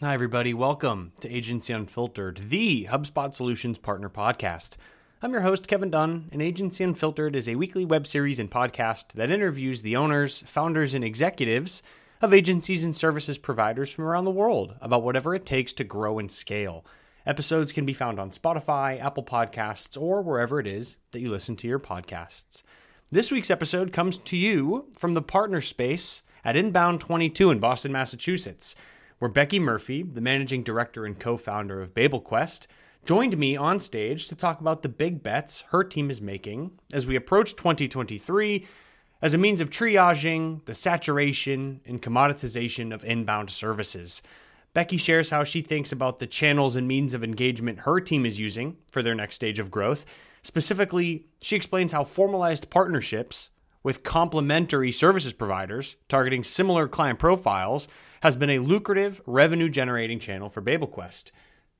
Hi, everybody. Welcome to Agency Unfiltered, the HubSpot Solutions Partner Podcast. I'm your host, Kevin Dunn, and Agency Unfiltered is a weekly web series and podcast that interviews the owners, founders, and executives of agencies and services providers from around the world about whatever it takes to grow and scale. Episodes can be found on Spotify, Apple Podcasts, or wherever it is that you listen to your podcasts. This week's episode comes to you from the partner space at Inbound 22 in Boston, Massachusetts, where Becky Murphy, the managing director and co founder of BabelQuest, joined me on stage to talk about the big bets her team is making as we approach 2023 as a means of triaging the saturation and commoditization of inbound services. Becky shares how she thinks about the channels and means of engagement her team is using for their next stage of growth. Specifically, she explains how formalized partnerships with complementary services providers targeting similar client profiles has been a lucrative revenue generating channel for BabelQuest.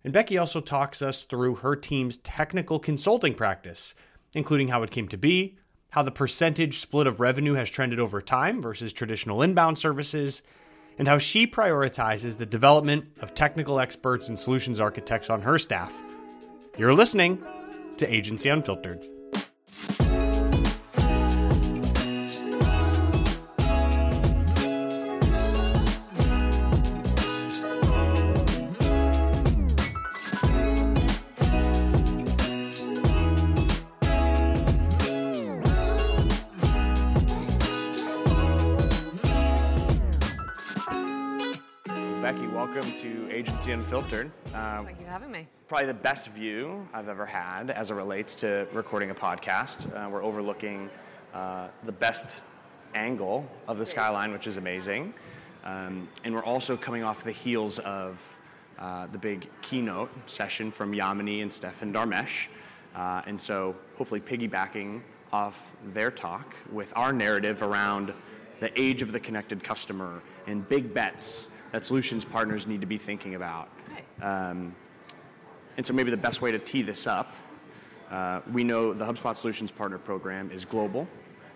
And Becky also talks us through her team's technical consulting practice, including how it came to be, how the percentage split of revenue has trended over time versus traditional inbound services, and how she prioritizes the development of technical experts and solutions architects on her staff. You're listening to Agency Unfiltered. Becky, welcome to Agency Unfiltered. Uh, Thank you for having me. Probably the best view I've ever had as it relates to recording a podcast. Uh, we're overlooking uh, the best angle of the skyline, which is amazing. Um, and we're also coming off the heels of uh, the big keynote session from Yamini and Stefan Dharmesh. Uh, and so, hopefully, piggybacking off their talk with our narrative around the age of the connected customer and big bets that solutions partners need to be thinking about. Um, and so maybe the best way to tee this up, uh, we know the HubSpot Solutions Partner Program is global.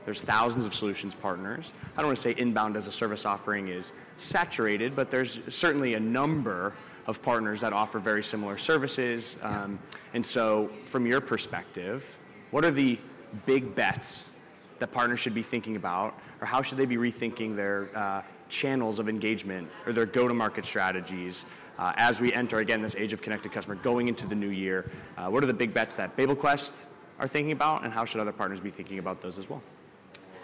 There's thousands of solutions partners. I don't want to say inbound as a service offering is saturated, but there's certainly a number of partners that offer very similar services. Um, and so, from your perspective, what are the big bets that partners should be thinking about, or how should they be rethinking their uh, channels of engagement or their go-to-market strategies uh, as we enter again this age of connected customer going into the new year? Uh, what are the big bets that BabelQuest are thinking about, and how should other partners be thinking about those as well?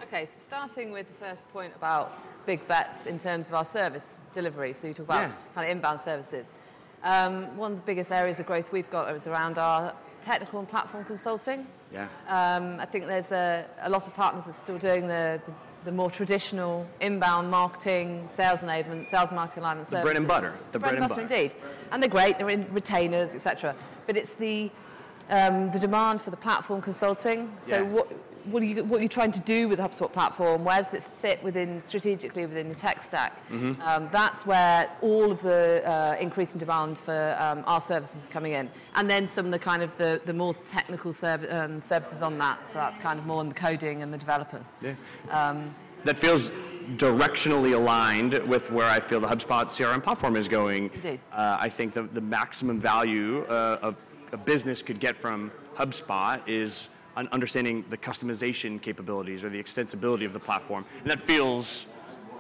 Okay, so starting with the first point about big bets in terms of our service delivery. So you talk about yeah. kind of inbound services. Um, one of the biggest areas of growth we've got is around our technical and platform consulting. Yeah. Um, I think there's a, a, lot of partners that are still doing the, the the more traditional inbound marketing, sales enablement, sales marketing alignment the services. bread and butter. The bread, bread and butter, butter, indeed. And they're great. They're in retainers, etc. But it's the um, the demand for the platform consulting. So yeah. what what are you what are you trying to do with the HubSpot platform? Where does it fit within strategically within the tech stack? Mm-hmm. Um, that's where all of the uh, increasing demand for um, our services is coming in, and then some of the kind of the, the more technical serv- um, services on that. So that's kind of more in the coding and the developer. Yeah. Um, that feels directionally aligned with where I feel the HubSpot CRM platform is going. Indeed. Uh, I think the, the maximum value uh, a business could get from HubSpot is understanding the customization capabilities or the extensibility of the platform. And that feels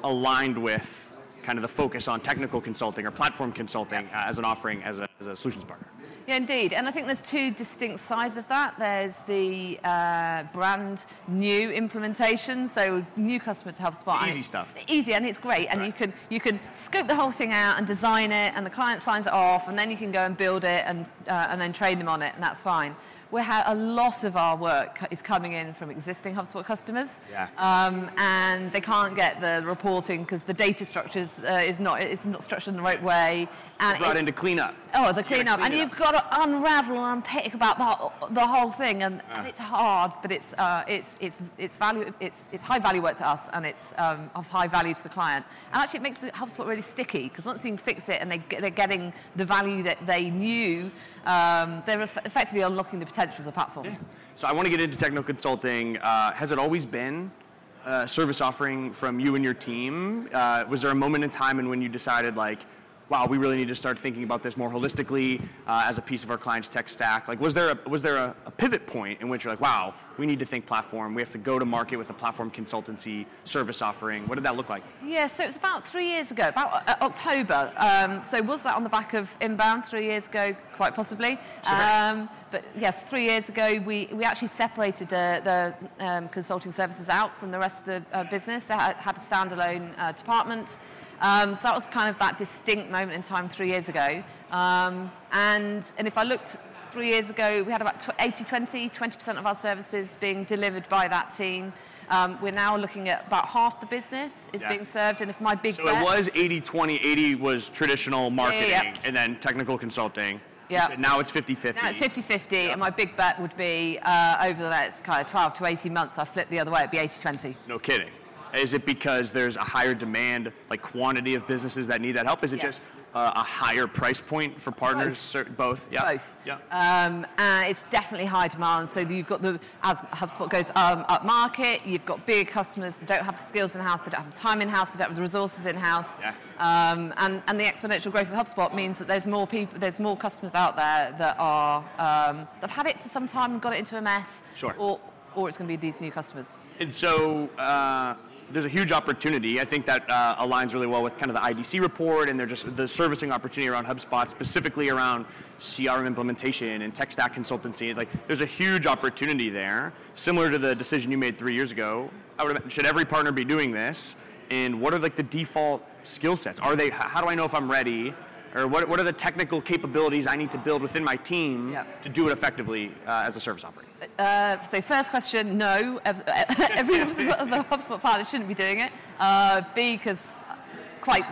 aligned with kind of the focus on technical consulting or platform consulting uh, as an offering as a, as a solutions partner. Yeah, indeed. And I think there's two distinct sides of that. There's the uh, brand new implementation, so new customer to HubSpot. Easy stuff. Easy, and it's great. And right. you can you can scope the whole thing out and design it, and the client signs it off, and then you can go and build it and uh, and then train them on it, and that's fine we have a lot of our work is coming in from existing HubSpot customers, yeah. um, and they can't get the reporting because the data structures uh, is not it's not structured in the right way. And brought into cleanup. Oh, the cleanup, clean and you've got to unravel and unpick about the whole, the whole thing, and, and it's hard, but it's uh, it's it's it's value it's it's high value work to us, and it's um, of high value to the client. And actually, it makes HubSpot really sticky because once you can fix it and they they're getting the value that they knew, um, they're effectively unlocking the potential potential of the platform. Yeah. So I want to get into technical consulting. Uh, has it always been a service offering from you and your team? Uh, was there a moment in time in when you decided like, wow, we really need to start thinking about this more holistically uh, as a piece of our client's tech stack? Like, was there a, was there a, a, pivot point in which you're like, wow, we need to think platform. We have to go to market with a platform consultancy service offering. What did that look like? Yeah, so it was about three years ago, about uh, October. Um, so was that on the back of Inbound three years ago? Quite possibly. Sure. Um, but yes, three years ago, we, we actually separated the, the um, consulting services out from the rest of the uh, business. It had, had a standalone uh, department. Um, so that was kind of that distinct moment in time three years ago. Um, and, and if I looked three years ago, we had about 80-20, 20% of our services being delivered by that team. Um, we're now looking at about half the business is yeah. being served, and if my big so bet, it was 80-20, 80 was traditional marketing, yeah, yeah, and then technical consulting. Yeah. Now it's 50-50. Now it's 50-50, and my big bet would be uh, over the next kind of 12 to 18 months, I'll flip the other way, it'd be 80-20. No kidding. Is it because there's a higher demand, like quantity of businesses that need that help? Is it yes. just uh, a higher price point for partners? Both. Both. Yeah. Both. Yeah. Um, and it's definitely high demand. So you've got the as HubSpot goes um, up market, you've got big customers that don't have the skills in house, that don't have the time in house, that don't have the resources in house. Yeah. Um, and, and the exponential growth of HubSpot means that there's more people, there's more customers out there that are um, that've had it for some time and got it into a mess. Sure. Or or it's going to be these new customers. And so. Uh, there's a huge opportunity. I think that uh, aligns really well with kind of the IDC report and they're just the servicing opportunity around HubSpot, specifically around CRM implementation and tech stack consultancy. Like, there's a huge opportunity there, similar to the decision you made three years ago. Would, should every partner be doing this? And what are like the default skill sets? Are they? How do I know if I'm ready? Or what, what are the technical capabilities I need to build within my team yeah. to do it effectively uh, as a service offering? Uh, so first question, no. Every HubSpot, HubSpot partner shouldn't be doing it. Uh, B, because quite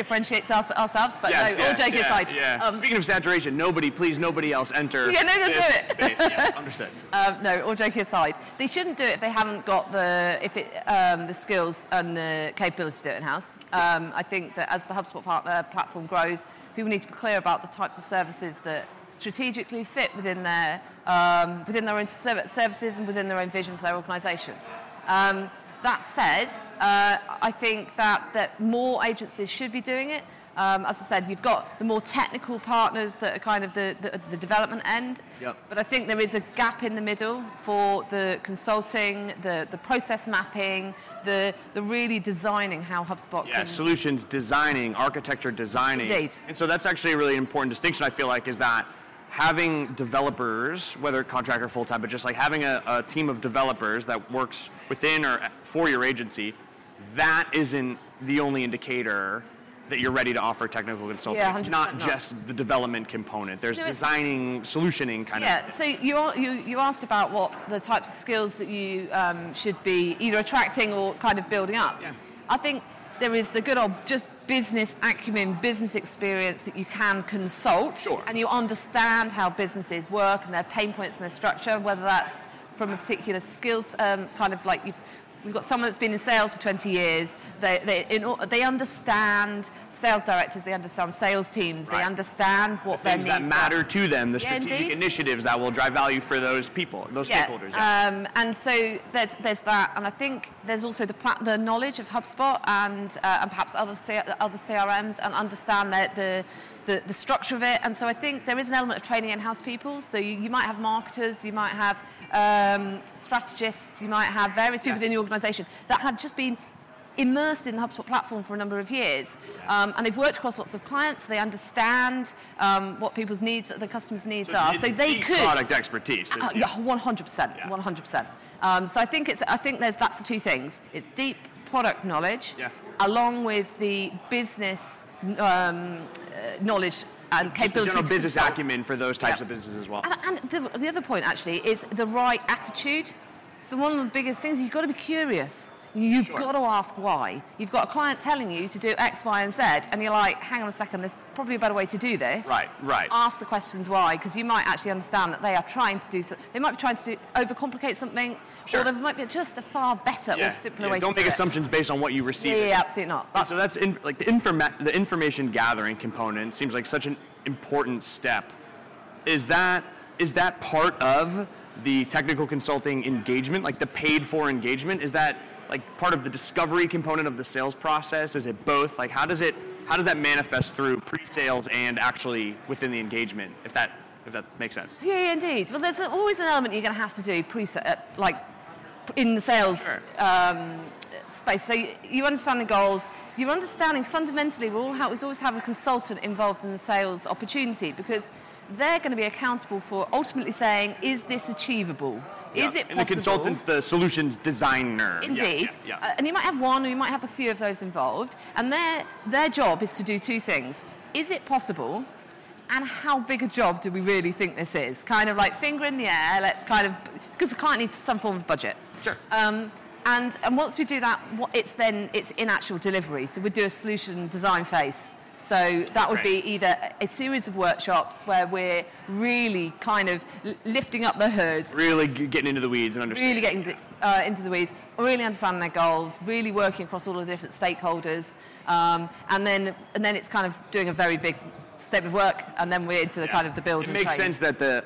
differentiates us, ourselves, but yes, no, yes, all joking yeah, aside. Yeah. Um, Speaking of saturation, nobody, please, nobody else enter yeah, no, no, do it. space. Yeah, understood. Um, no, all joking aside, they shouldn't do it if they haven't got the if it um, the skills and the capability to do it in house. Um, I think that as the HubSpot partner platform grows, people need to be clear about the types of services that strategically fit within their um, within their own services and within their own vision for their organisation. Um, that said, uh, I think that, that more agencies should be doing it. Um, as I said, you've got the more technical partners that are kind of the, the, the, development end. Yep. But I think there is a gap in the middle for the consulting, the, the process mapping, the, the really designing how HubSpot yeah, can... solutions designing, architecture designing. Indeed. And so that's actually a really important distinction, I feel like, is that having developers, whether contract or full time, but just like having a, a, team of developers that works within or for your agency, that isn't the only indicator that you're ready to offer technical consulting. Yeah, it's not, not, just the development component. There's no, designing, solutioning kind yeah, of. Yeah. So you, you you asked about what the types of skills that you um, should be either attracting or kind of building up. Yeah. I think there is the good old just business acumen, business experience that you can consult, sure. and you understand how businesses work and their pain points and their structure, whether that's from a particular skills, um, kind of like you've We've got someone that's been in sales for 20 years. They, they, in, they understand sales directors, they understand sales teams, right. they understand what the their things that matter are. to them, the strategic indeed. initiatives that will drive value for those people, those yeah. stakeholders. Yeah. Um, and so there's, there's that, and I think there's also the, the knowledge of HubSpot and, uh, and perhaps other, C- other CRMs and understand that the the, the structure of it. And so I think there is an element of training in-house people. So you, you might have marketers, you might have um, strategists, you might have various people within the organisation that have just been immersed in the HubSpot platform for a number of years. Um, and they've worked across lots of clients. They understand um, what people's needs, the customers' needs so are. So they could product expertise. Uh, yeah, one hundred percent, one hundred percent. Um, so I think it's. I think there's that's the two things. It's deep product knowledge, yeah. along with the business um, uh, knowledge and capability. Just business consult. acumen for those types of businesses as well. And, and the, the, other point actually is the right attitude. So one of the biggest things you've got to be curious. You've sure. got to ask why. You've got a client telling you to do X, Y, and Z, and you're like, hang on a second, there's probably a better way to do this. Right, right. Ask the questions why, because you might actually understand that they are trying to do so. They might be trying to do, overcomplicate something, sure. or there might be just a far better yeah. or simpler yeah. way Don't to do make assumptions it. based on what you receive. Yeah, yeah absolutely not. That's, so that's in, like the, informa- the information gathering component seems like such an important step. Is that is that part of the technical consulting engagement, like the paid for engagement? Is that like part of the discovery component of the sales process? Is it both? Like how does it how does that manifest through pre-sales and actually within the engagement? If that if that makes sense. Yeah, yeah indeed. Well, there's always an element you're going to have to do pre uh, like in the sales sure. um, space. So you, understand the goals. You're understanding fundamentally. We all have, we always have a consultant involved in the sales opportunity because they're going to be accountable for ultimately saying, is this achievable? Yeah. Is it possible? And the consultant's the solutions designer. Indeed. Yeah, yeah. Uh, and you might have one or you might have a few of those involved. And their, their job is to do two things. Is it possible? And how big a job do we really think this is? Kind of like finger in the air, let's kind of, because the client needs some form of budget. Sure. Um, and, and once we do that, it's then it's in actual delivery. So we do a solution design phase. So that would be either a series of workshops where we're really kind of lifting up the hood, really getting into the weeds and understanding, really getting uh, into the weeds, really understanding their goals, really working across all of the different stakeholders, um, and then and then it's kind of doing a very big statement of work, and then we're into the yeah. kind of the build. It makes sense that the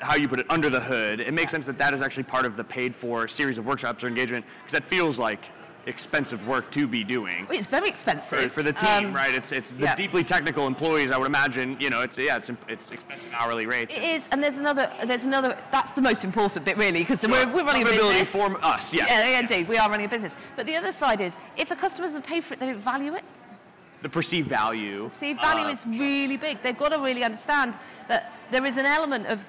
how you put it under the hood. It makes yeah. sense that that is actually part of the paid for series of workshops or engagement because that feels like expensive work to be doing. It's very expensive for, for the team, um, right? It's it's the yeah. deeply technical employees. I would imagine, you know, it's yeah, it's it's expensive hourly rates. It is, and there's another there's another. That's the most important bit, really, because sure. we're, we're running a business. for us, yes. Yeah, yeah, indeed, we are running a business. But the other side is, if a customer doesn't pay for it, they don't value it the perceived value. Perceived value uh, is really big. They've got to really understand that there is an element of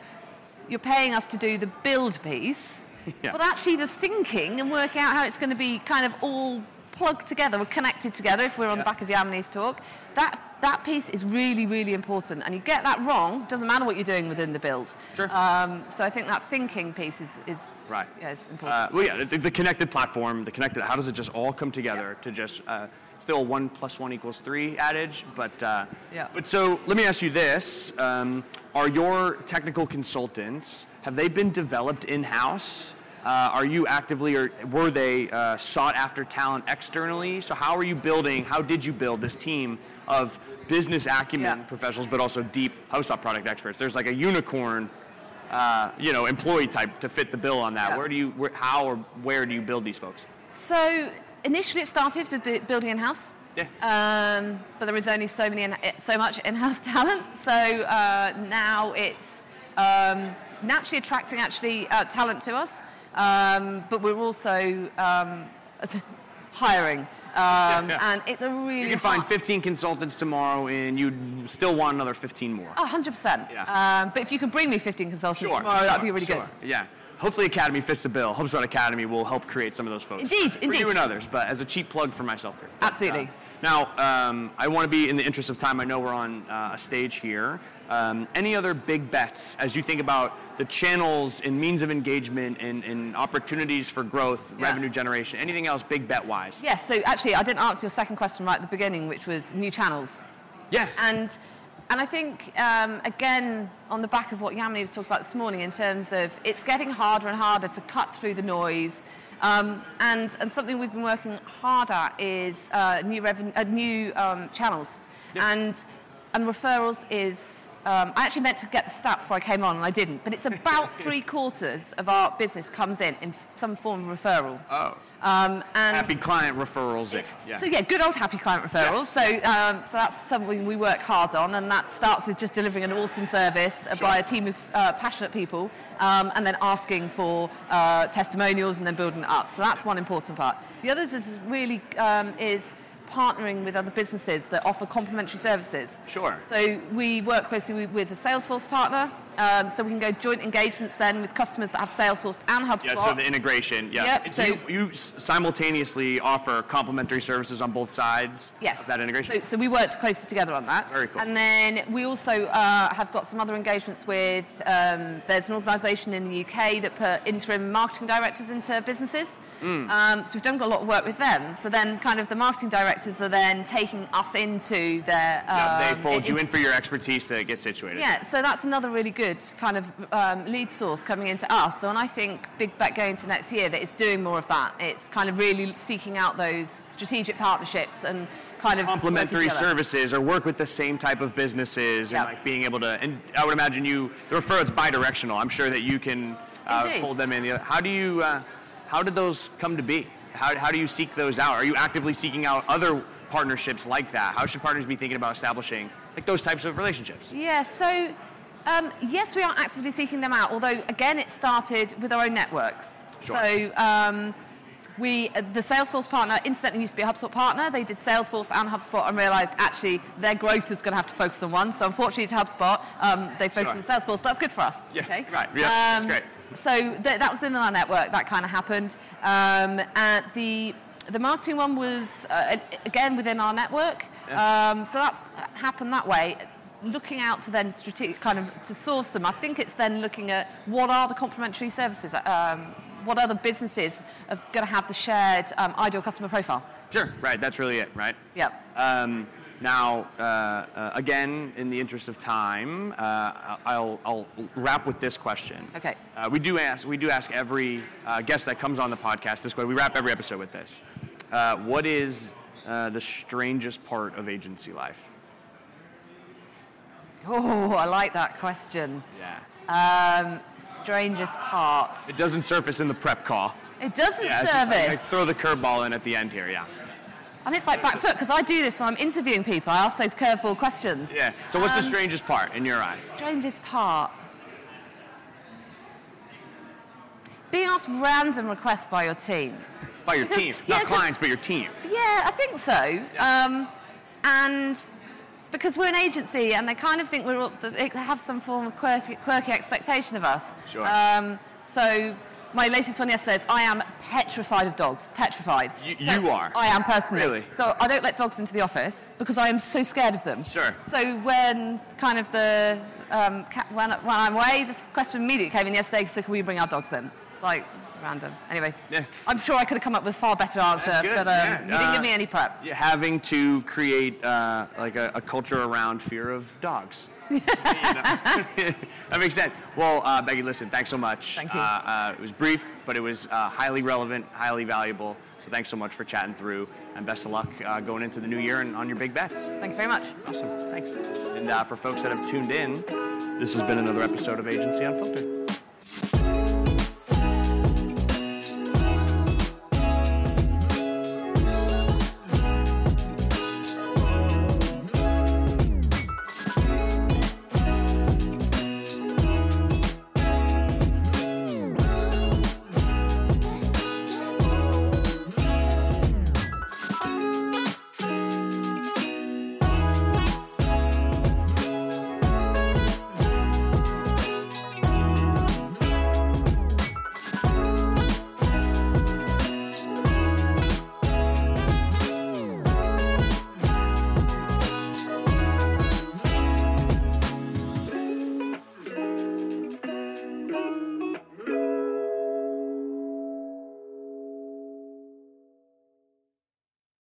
you're paying us to do the build piece, yeah. but actually the thinking and working out how it's going to be kind of all plugged together we're connected together if we're on yeah. the back of Yamini's talk, that that piece is really, really important. And you get that wrong, doesn't matter what you're doing within the build. Sure. Um, so I think that thinking piece is, is right. Yeah, is important. Uh, well, yeah, the, the, connected platform, the connected, how does it just all come together yeah. to just, uh, still one plus one equals three adage, but, uh, yeah. but so let me ask you this. Um, are your technical consultants, have they been developed in-house? Uh, are you actively or were they uh, sought after talent externally? So how are you building? How did you build this team of business acumen yeah. professionals, but also deep HubSpot product experts? There's like a unicorn, uh, you know, employee type to fit the bill on that. Yeah. Where do you, where, how or where do you build these folks? So initially, it started with building in house. Yeah. Um, but there is only so many, in, so much in-house talent. So uh, now it's um, naturally attracting actually uh, talent to us. Um, but we're also um, hiring. Um, yeah, yeah. And it's a really You can find 15 consultants tomorrow and you'd still want another 15 more. Oh, 100%. Yeah. Um, but if you can bring me 15 consultants sure, tomorrow, sure, that'd be really sure. good. Yeah. Hopefully Academy fits the bill. HubSpot Academy will help create some of those folks. Indeed, for indeed. you and others, but as a cheap plug for myself here. Absolutely. Uh, now, um, I want to be, in the interest of time, I know we're on uh, a stage here. Um, any other big bets as you think about the channels and means of engagement and, and opportunities for growth, yeah. revenue generation, anything else big bet wise? Yes, so actually, I didn't answer your second question right at the beginning, which was new channels. Yeah. And and I think, um, again, on the back of what Yamini was talking about this morning, in terms of it's getting harder and harder to cut through the noise. Um, and, and something we've been working hard at is uh, new, reven- uh, new um, channels. Yeah. And, and referrals is um, I actually meant to get the stat before I came on, and I didn't. But it's about three quarters of our business comes in in some form of referral. Oh. Um, and happy client referrals. Yeah. So yeah, good old happy client referrals. So um, so that's something we work hard on, and that starts with just delivering an awesome service uh, sure. by a team of uh, passionate people, um, and then asking for uh, testimonials and then building it up. So that's one important part. The other is really um, is partnering with other businesses that offer complementary services. Sure. So we work closely with a Salesforce partner um, so we can go joint engagements then with customers that have Salesforce and HubSpot. Yeah, so the integration. Yeah. Yep, so you, you, simultaneously offer complementary services on both sides yes. of that integration? So, so we worked closely together on that. Very cool. And then we also uh, have got some other engagements with, um, there's an organisation in the UK that put interim marketing directors into businesses. Mm. Um, so we've done a lot of work with them. So then kind of the marketing directors are then taking us into their... yeah, they um, fold you in for your expertise to get situated. Yeah, so that's another really good good kind of um, lead source coming into us. So, and I think big bet going into next year that it's doing more of that. It's kind of really seeking out those strategic partnerships and kind of complementary services or work with the same type of businesses yep. and like being able to. And I would imagine you the referral it's bi-directional. I'm sure that you can uh, fold them in. How do you? Uh, how did those come to be? How, how do you seek those out? Are you actively seeking out other partnerships like that? How should partners be thinking about establishing like those types of relationships? Yeah, so um, yes, we are actively seeking them out, although again, it started with our own networks. Sure. So um, we, uh, the Salesforce partner, incidentally used to be a HubSpot partner. They did Salesforce and HubSpot and realized actually their growth was going to have to focus on one. So unfortunately to HubSpot, um, they focused Sure. on Salesforce, but that's good for us. Yeah, okay? right. Yeah, that's Um, great. So th- that was in our network. That kind of happened. Um, and the the marketing one was uh, again within our network. Yeah. Um, so that's happened that way. Looking out to then strategic kind of to source them. I think it's then looking at what are the complementary services. Um, what other businesses are going to have the shared um, ideal customer profile? Sure. Right. That's really it. Right. Yep. Um, now, uh, uh, again, in the interest of time, uh, I'll, I'll wrap with this question. Okay. Uh, we do ask we do ask every uh, guest that comes on the podcast this way. We wrap every episode with this. Uh, what is uh, the strangest part of agency life? Oh, I like that question. Yeah. Um, strangest part. It doesn't surface in the prep call. It doesn't Yeah, it's just like, I throw the curveball in at the end here. Yeah. and it's like back foot because I do this when I'm interviewing people. I ask those curveball questions. Yeah. So, what's the Um, strangest part in your eyes? Strangest part. Being asked random requests by your team. By your because- team, yeah, not clients, but your team. Yeah, I think so. Um, and because we're an agency and they kind of think we're all, they have some form of quirky, quirky expectation of us. Sure. Um, so my latest one yesterday is I am petrified of dogs. Petrified. You- So- you are? I am personally. Really? So I don't let dogs into the office because I am so scared of them. Sure. So when kind of the um, when, when I'm away, the question immediately came in yesterday. So can we bring our dogs in? It's like random. Anyway, Yeah. I'm sure I could have come up with a far better answer, but um, yeah. you didn't Uh, give me any prep. Having to create uh, like a, a culture around fear of dogs. That makes sense. Well, uh, Becky, listen, thanks so much. Thank you. Uh, uh, it was brief, but it was uh, highly relevant, highly valuable. So thanks so much for chatting through, and best of luck uh, going into the new year and on your big bets. Thank you very much. Awesome, thanks. And uh, for folks that have tuned in, this has been another episode of Agency Unfiltered.